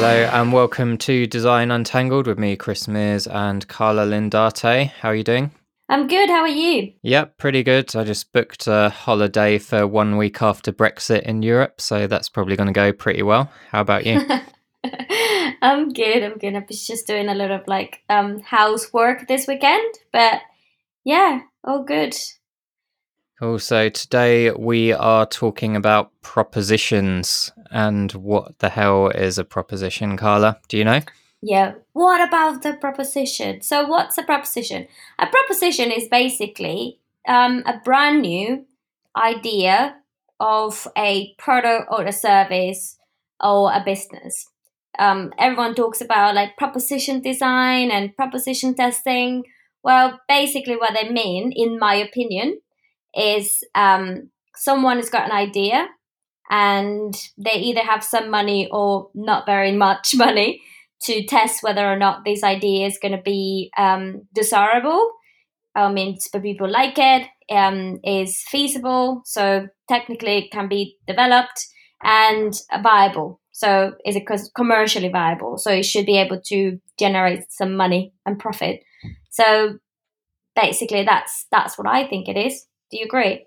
Hello and welcome to Design Untangled with me, Chris Mears and Carla Lindarte. How are you doing? I'm good. How are you? Yep, pretty good. I just booked a holiday for one week after Brexit in Europe, so that's probably going to go pretty well. How about you? I'm good. I'm good. I was just doing a lot of like um housework this weekend, but yeah, all good. Cool. So today we are talking about propositions and what the hell is a proposition, Carla? Do you know? Yeah. What about the proposition? So, what's a proposition? A proposition is basically um, a brand new idea of a product or a service or a business. Um, everyone talks about like proposition design and proposition testing. Well, basically, what they mean, in my opinion, is um, someone has got an idea and they either have some money or not very much money to test whether or not this idea is going to be um, desirable. I mean, people like it, um, is feasible, so technically it can be developed and viable. So is it commercially viable? So it should be able to generate some money and profit. So basically, that's that's what I think it is. Do you agree?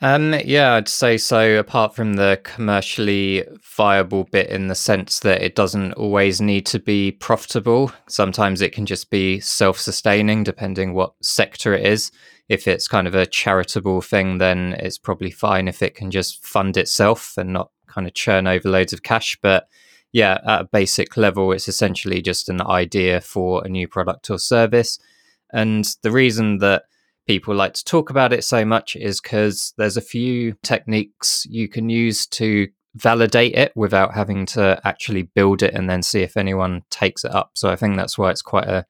Um, yeah, I'd say so. Apart from the commercially viable bit, in the sense that it doesn't always need to be profitable. Sometimes it can just be self-sustaining, depending what sector it is. If it's kind of a charitable thing, then it's probably fine if it can just fund itself and not kind of churn over loads of cash. But yeah, at a basic level, it's essentially just an idea for a new product or service. And the reason that people like to talk about it so much is because there's a few techniques you can use to validate it without having to actually build it and then see if anyone takes it up. So I think that's why it's quite a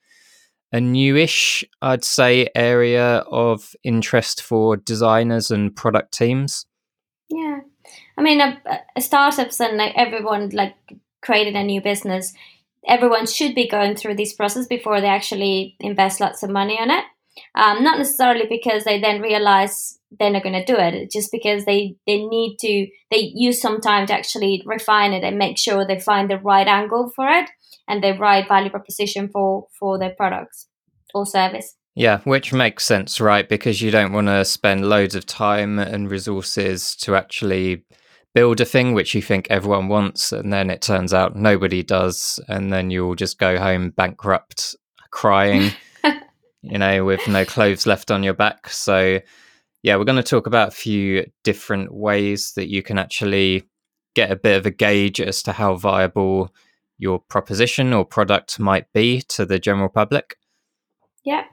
a newish, I'd say, area of interest for designers and product teams. Yeah, I mean, startups and like everyone like created a new business. Everyone should be going through this process before they actually invest lots of money on it. Um, not necessarily because they then realize they're not going to do it, just because they, they need to, they use some time to actually refine it and make sure they find the right angle for it and the right value proposition for, for their products or service. Yeah, which makes sense, right? Because you don't want to spend loads of time and resources to actually build a thing which you think everyone wants, and then it turns out nobody does, and then you'll just go home bankrupt, crying. you know, with no clothes left on your back. So, yeah, we're going to talk about a few different ways that you can actually get a bit of a gauge as to how viable your proposition or product might be to the general public. Yeah.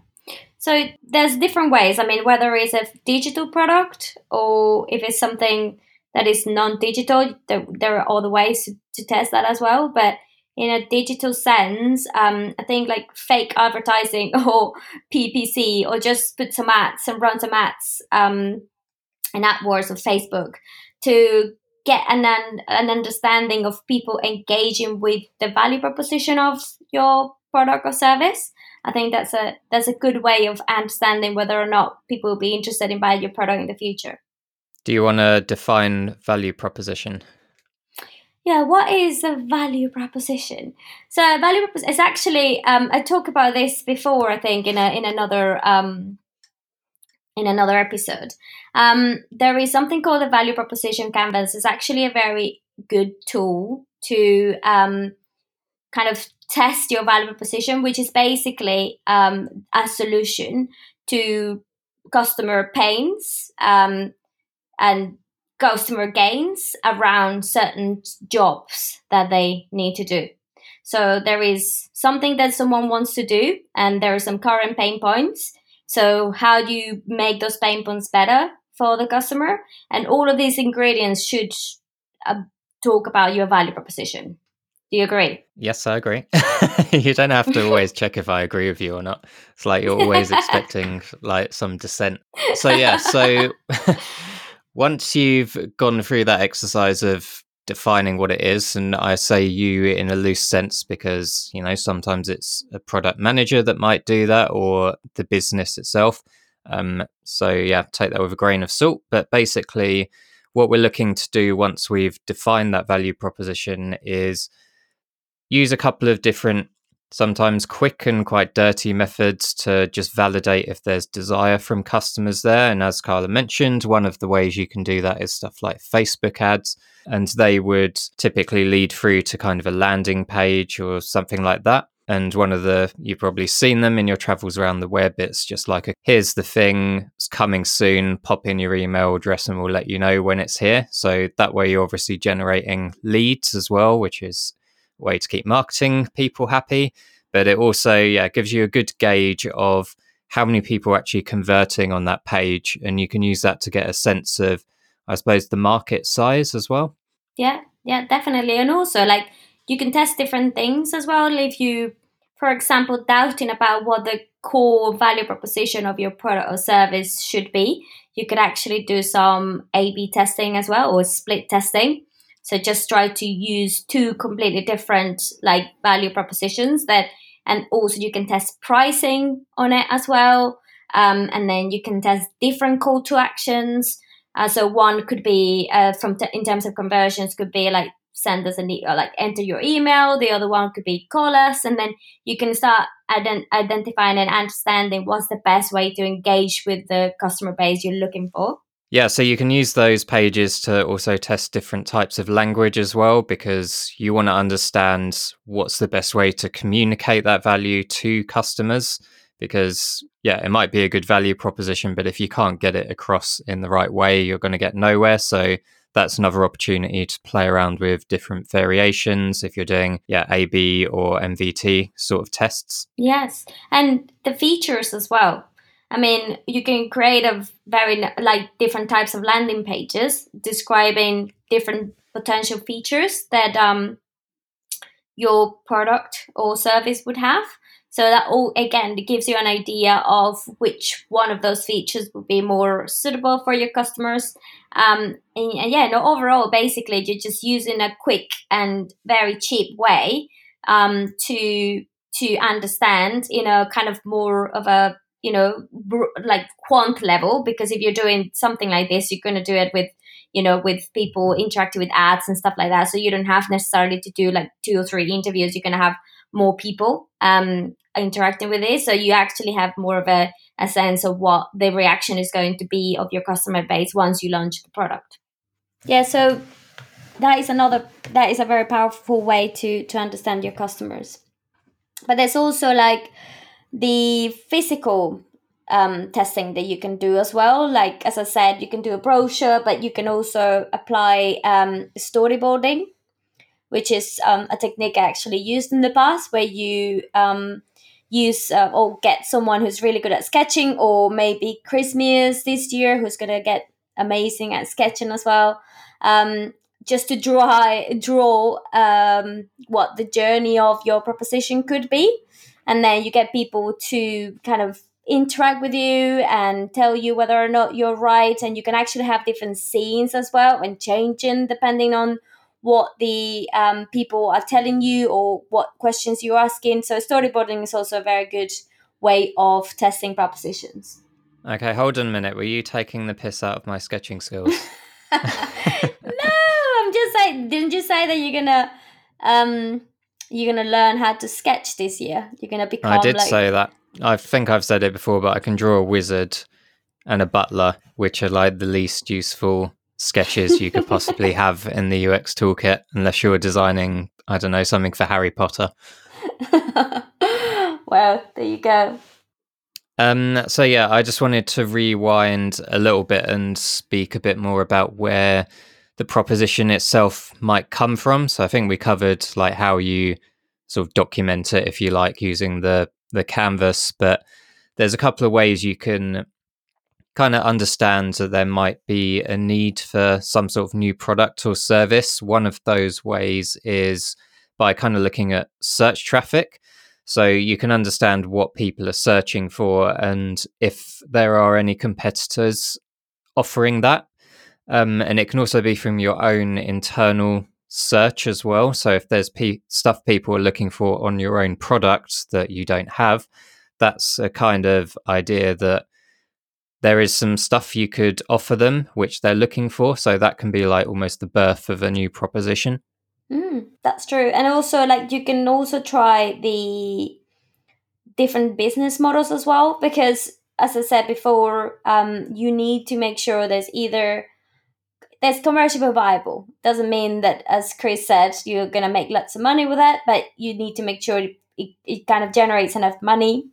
So there's different ways. I mean, whether it's a digital product or if it's something that is non-digital, there, there are other ways to, to test that as well. But in a digital sense, um, I think like fake advertising or PPC or just put some ads and run some ads um, and AdWords of Facebook to get an, an understanding of people engaging with the value proposition of your product or service. I think that's a that's a good way of understanding whether or not people will be interested in buying your product in the future. Do you want to define value proposition? Yeah what is a value proposition? So value proposition is actually um, i talked about this before i think in a in another um, in another episode. Um, there is something called a value proposition canvas. It's actually a very good tool to um, kind of test your value proposition which is basically um, a solution to customer pains um, and customer gains around certain jobs that they need to do. So there is something that someone wants to do, and there are some current pain points. So how do you make those pain points better for the customer? And all of these ingredients should uh, talk about your value proposition. Do you agree? Yes, I agree. you don't have to always check if I agree with you or not. It's like you're always expecting like some dissent. So yeah, so once you've gone through that exercise of defining what it is, and I say you in a loose sense because, you know, sometimes it's a product manager that might do that or the business itself. Um, so, yeah, take that with a grain of salt. But basically, what we're looking to do once we've defined that value proposition is use a couple of different sometimes quick and quite dirty methods to just validate if there's desire from customers there. And as Carla mentioned, one of the ways you can do that is stuff like Facebook ads. And they would typically lead through to kind of a landing page or something like that. And one of the, you've probably seen them in your travels around the web. It's just like, a, here's the thing, it's coming soon, pop in your email address and we'll let you know when it's here. So that way you're obviously generating leads as well, which is way to keep marketing people happy. But it also yeah gives you a good gauge of how many people are actually converting on that page, and you can use that to get a sense of, I suppose, the market size as well. Yeah, yeah, definitely, and also like you can test different things as well. If you, for example, doubting about what the core value proposition of your product or service should be, you could actually do some A/B testing as well or split testing so just try to use two completely different like value propositions that, and also you can test pricing on it as well. Um, and then you can test different call to actions. Uh, so one could be uh, from t- in terms of conversions could be like send us an e- or like enter your email. The other one could be call us, and then you can start ident- identifying and understanding what's the best way to engage with the customer base you're looking for. Yeah, so you can use those pages to also test different types of language as well, because you want to understand what's the best way to communicate that value to customers. Because, yeah, it might be a good value proposition, but if you can't get it across in the right way, you're going to get nowhere. So that's another opportunity to play around with different variations if you're doing, yeah, AB or MVT sort of tests. Yes. And the features as well I mean, you can create a very like different types of landing pages describing different potential features that um, your product or service would have. So that all again gives you an idea of which one of those features would be more suitable for your customers. Um, and, and yeah, no, overall, basically, you're just using a quick and very cheap way um, to to understand, in a kind of more of a you know like quant level because if you're doing something like this you're going to do it with you know with people interacting with ads and stuff like that. So you don't have necessarily to do like two or three interviews. You're going to have more people um, interacting with this. So you actually have more of a, a sense of what the reaction is going to be of your customer base once you launch the product. Yeah so that is another that is a very powerful way to to understand your customers. But there's also like the physical um, testing that you can do as well. Like as I said, you can do a brochure, but you can also apply um, storyboarding, which is um, a technique I actually used in the past, where you um, use uh, or get someone who's really good at sketching, or maybe Chris Mears this year, who's gonna get amazing at sketching as well. Um, just to draw draw um, what the journey of your proposition could be and then you get people to kind of interact with you and tell you whether or not you're right. And you can actually have different scenes as well and changing depending on what the um, people are telling you or what questions you're asking. So storyboarding is also a very good way of testing propositions. Okay hold on a minute. Were you taking the piss out of my sketching skills? No i'm just saying didn't you say that you're gonna um you're going to learn how to sketch this year. You're going to become. I did like... say that. I think I've said it before, but I can draw a wizard and a butler, which are like the least useful sketches you could possibly have in the UX toolkit, unless you're designing, I don't know, something for Harry Potter. well, there you go. Um, so yeah, I just wanted to rewind a little bit and speak a bit more about where the proposition itself might come from. So I think we covered like how you sort of document it, if you like, using the the canvas. But there's a couple of ways you can kind of understand that there might be a need for some sort of new product or service. One of those ways is by kind of looking at search traffic. So you can understand what people are searching for and if there are any competitors offering that. Um, and it can also be from your own internal search as well. So if there's pe- stuff people are looking for on your own product that you don't have, that's a kind of idea that there is some stuff you could offer them which they're looking for. So that can be like almost the birth of a new proposition. Mm, that's true. And also, like, you can also try the different business models as well, because as I said before, um, you need to make sure there's either there's commercially viable. Doesn't mean that, as Chris said, you're going to make lots of money with it, but you need to make sure it, it kind of generates enough money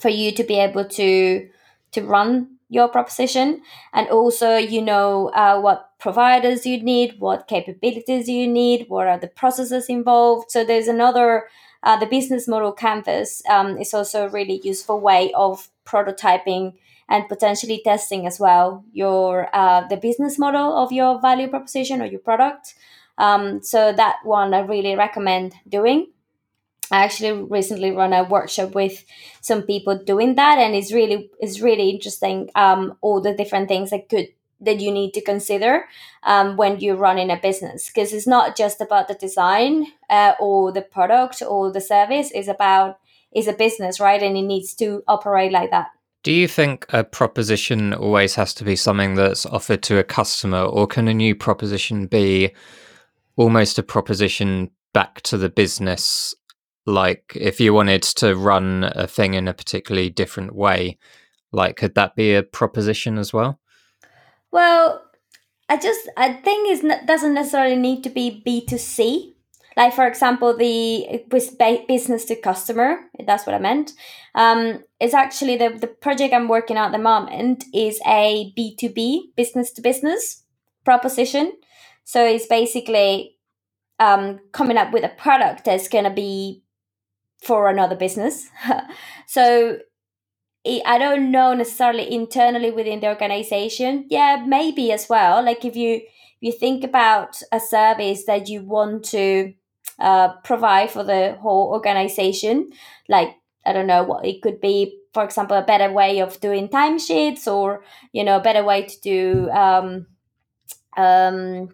for you to be able to to run your proposition and also you know uh, what providers you need what capabilities you need what are the processes involved so there's another uh, the business model canvas um, is also a really useful way of prototyping and potentially testing as well your uh, the business model of your value proposition or your product um, so that one i really recommend doing I actually recently run a workshop with some people doing that, and it's really it's really interesting. Um, all the different things that could that you need to consider um, when you're running a business. Because it's not just about the design uh, or the product or the service it's about is a business right? And it needs to operate like that. Do you think a proposition always has to be something that's offered to a customer or can a new proposition be almost a proposition back to the business? Like if you wanted to run a thing in a particularly different way like could that be a proposition as well well i just i think it doesn't necessarily need to be b2c like for example the business to customer that's what i meant. Um, it's actually the, the project i'm working on at the moment is a b2b business to business proposition. So it's basically um, coming up with a product that's to be for another business. so I don't know necessarily internally within the organization. Yeah, maybe as well. Like if you if you think about a service that you want to uh, provide for the whole organization, like I don't know what it could be. For example, a better way of doing timesheets, or you know, a better way to do um, um,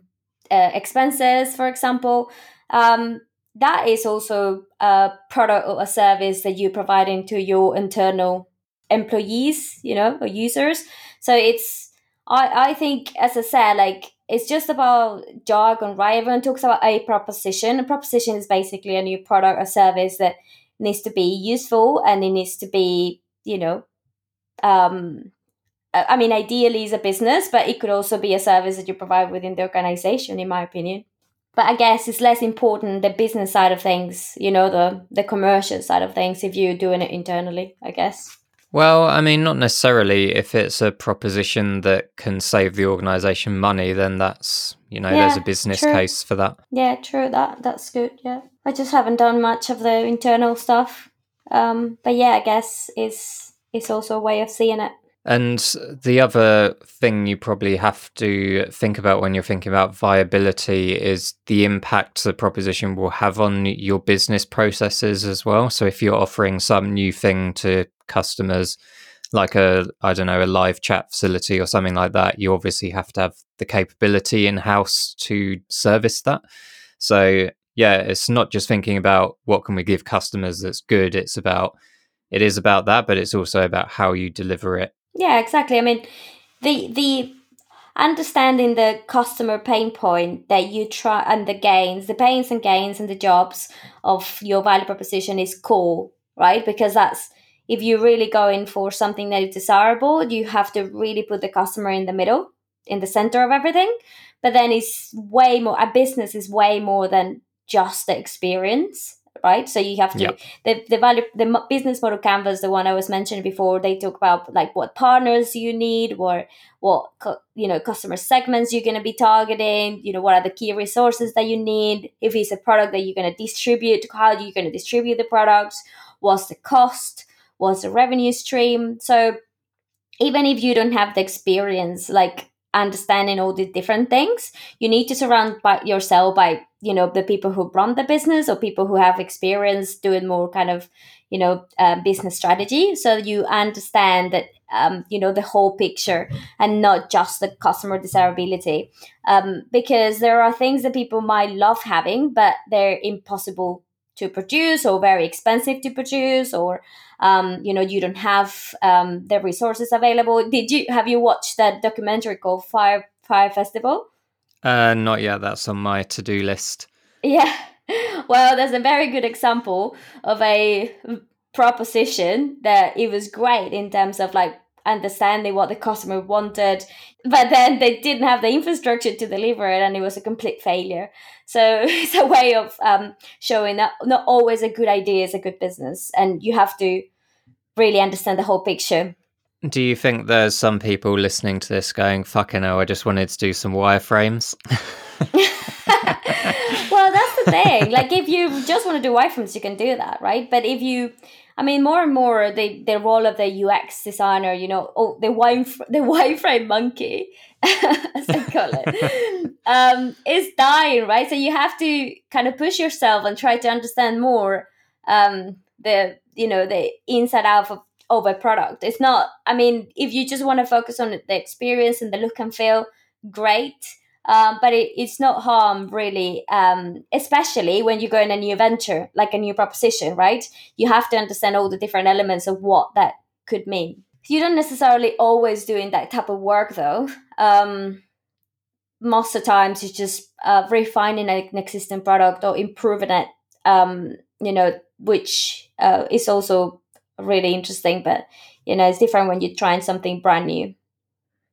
uh, expenses, for example. Um, that is also a product or a service that you're providing to your internal employees, you know, or users. So it's I, I think as I said, like it's just about jargon, right? Everyone talks about a proposition. A proposition is basically a new product or service that needs to be useful and it needs to be, you know, um I mean ideally is a business, but it could also be a service that you provide within the organization, in my opinion but I guess it's less important the business side of things, you know, the the commercial side of things if you're doing it internally, I guess. Well, I mean, not necessarily. If it's a proposition that can save the organization money, then that's you know, yeah, there's a business true. case for that. Yeah, true. That that's good. Yeah, I just haven't done much of the internal stuff. Um, but yeah, I guess it's it's also a way of seeing it. And the other thing you probably have to think about when you're thinking about viability is the impact the proposition will have on your business processes as well. So if you're offering some new thing to customers, like a I don't know a live chat facility or something like that, you obviously have to have the capability in house to service that. So yeah, it's not just thinking about what can we give customers that's good. It's about it is about that, but it's also about how you deliver it yeah, exactly. I mean, the the understanding the customer pain point that you try and the gains, the pains and gains and the jobs of your value proposition is core, right? Because that's if you're really going for something that is desirable, you have to really put the customer in the middle, in the center of everything. But then it's way more. A business is way more than just the experience right so you have to yep. the, the value the business model canvas the one i was mentioning before they talk about like what partners you need or what you know customer segments you're going to be targeting you know what are the key resources that you need if it's a product that you're going to distribute how are you going to distribute the products what's the cost what's the revenue stream. So even if you don't have the experience like understanding all these different things you need to surround by yourself by you know the people who run the business or people who have experience doing more kind of you know uh, business strategy. So you understand that um, you know the whole picture and not just the customer desirability. Um, because there are things that people might love having but they're impossible to produce or very expensive to produce or um, you know you don't have um, the resources available. Did you have you watched that documentary called Fyre Fyre Festival? Uh, not yet. That's on my to-do list. Yeah. Well, there's a very good example of a proposition that it was great in terms of like understanding what the customer wanted but then they didn't have the infrastructure to deliver it and it was a complete failure. So it's a way of um, showing that not always a good idea is a good business and you have to really understand the whole picture. Do you think there's some people listening to this going fucking hell i just wanted to do some wireframes the thing like if you just want to do wireframes you can do that right but if you I mean, more and more the the role of the UX designer, you know, oh, the wine the wireframe monkey, as I call it, um, is dying, right? So you have to kind of push yourself and try to understand more um, the you know the inside out of, of a product. It's not. I mean, if you just want to focus on the experience and the look and feel, great um, but it, it's not harm really, um, especially when you go in a new venture, like a new proposition, right? You have to understand all the different elements of what that could mean. You don't necessarily always doing that type of work though. Um, most of the times it's just uh, refining an existing product or improving it, um, you know, which uh, is also really interesting, but you know, it's different when you're trying something brand new.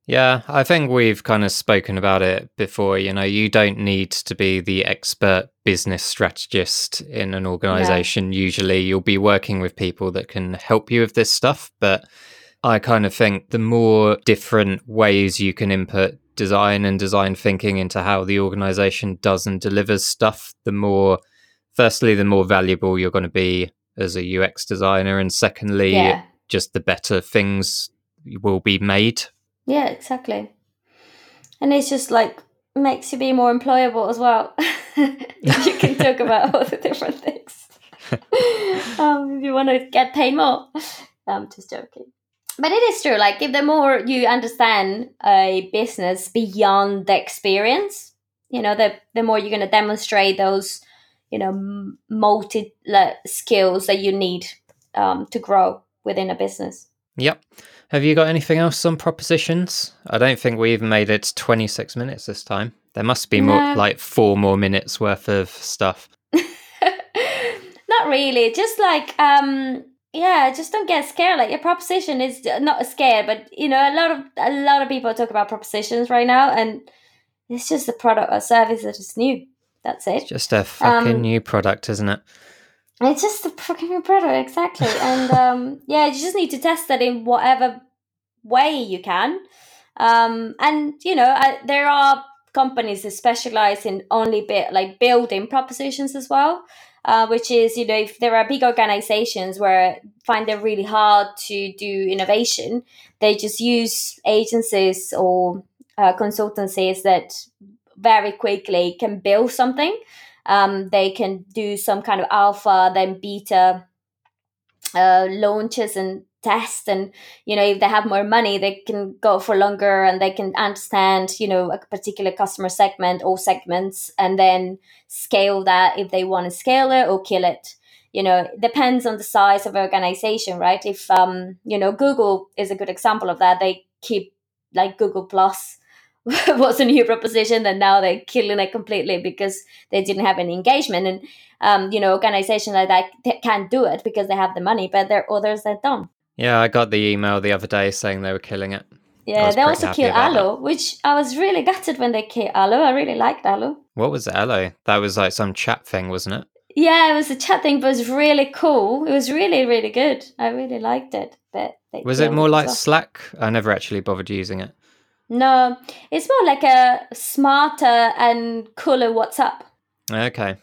Yeah, I think we've kind of spoken about it before. You know, you don't need to be the expert business strategist in an organization. Yeah. Usually, you'll be working with people that can help you with this stuff. But I kind of think the more different ways you can input design and design thinking into how the organization does and delivers stuff, the more, firstly, the more valuable you're going to be as a UX designer. And secondly, yeah. just the better things will be made yeah, exactly. And it's just like makes you be more employable as well. you can talk about all the different things. um, if you want to get paid more. I'm just joking. But it is true. Like, if the more you understand a business beyond the experience, you know, the the more you're going to demonstrate those, you know, multi skills that you need um, to grow within a business. Yep. Have you got anything else on propositions? I don't think we even made it 26 minutes this time. There must be more, no. like four more minutes worth of stuff. not really. Just like, um, yeah, just don't get scared. Like your proposition is not a scare, but you know, a lot of a lot of people talk about propositions right now, and it's just a product or service that is new. That's it. It's just a fucking um, new product, isn't it? It's just a fucking product, exactly. and um, yeah, you just need to test it in whatever way you can. Um, and you know, I, there are companies that specialize in only bit like building propositions as well. Uh, which is, you know, if there are big organizations where find it really hard to do innovation, they just use agencies or uh, consultancies that very quickly can build something um, they can do some kind of alpha, then beta uh, launches and test and you know if they have more money they can go for longer and they can understand you know a particular customer segment or segments and then scale that if they want to scale it or kill it. You know it depends on the size of organization right? If um you know google is a good example of that. They keep like google plus was a new proposition and now they're killing it completely because they didn't have any engagement. And um, you know organizations like that can't do it because they have the money but there are others that don't. Yeah i got the email the other day saying they were killing it. Yeah they also killed Allo, which i was really gutted when they killed Allo. i really liked Allo. what was Allo? that was like some chat thing wasn't it? Yeah it was a chat thing but it was really cool. It was really really good. I really liked it but was it more like well. slack? I never actually bothered using it no, it's more like a smarter and cooler WhatsApp. Okay.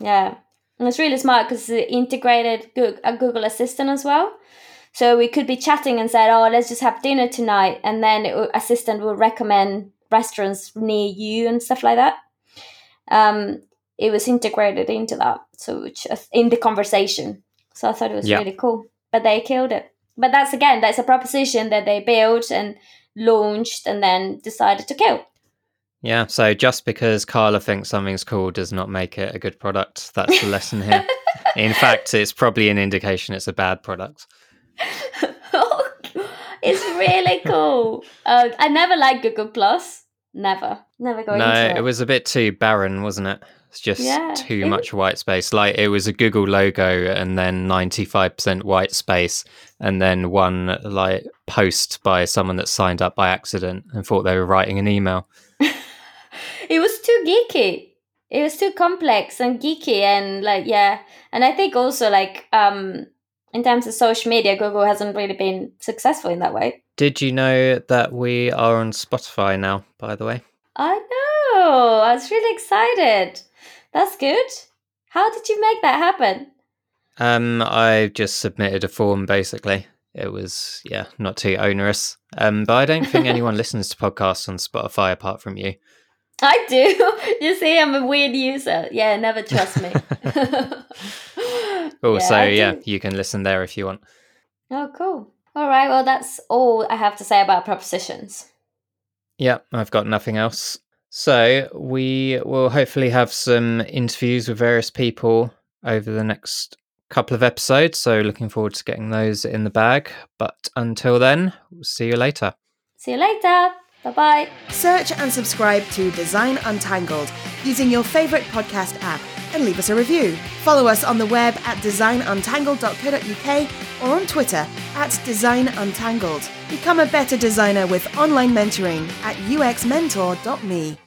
Yeah, and it's really smart because it's integrated Google, a Google Assistant as well. So we could be chatting and said, "Oh, let's just have dinner tonight," and then it, assistant will recommend restaurants near you and stuff like that. Um, it was integrated into that, so which, uh, in the conversation. So I thought it was yeah. really cool, but they killed it. But that's again, that's a proposition that they built and launched and then decided to kill. Yeah, so just because Carla thinks something's cool does not make it a good product. That's the lesson here. In fact, it's probably an indication it's a bad product. it's really cool. Uh, I never liked Google Plus. Never, never going. To. No, it was a bit too barren, wasn't it? It's just Yeah, too it- much white space. Like it was a Google logo and then 95% white space and then one like post by someone that signed up by accident and thought they were writing an email. it was too geeky. It was too complex and geeky and like yeah. And i think also like um in terms of social media google hasn't really been successful in that way. Did you know that we are on Spotify now, by the way? i know. I was really excited. That's good. How did you make that happen? Um, I just submitted a form basically. It was yeah, not too onerous. Um, but I don't think anyone listens to podcasts on Spotify apart from you. i do you see i'm a weird user yeah never trust me Also, I yeah, you can listen there if you want. oh cool all right well that's all i have to say about propositions Yeah, I've got nothing else. So we will hopefully have some interviews with various people over the next couple of episodes. So looking forward to getting those in the bag. But until then, we'll see you later. see you later bye bye Search and subscribe to Design Untangled using your favourite podcast app and leave us a review. Follow us on the web at designuntangled.co.uk or on Twitter at designuntangled. Become a better designer with online mentoring at uxmentor.me.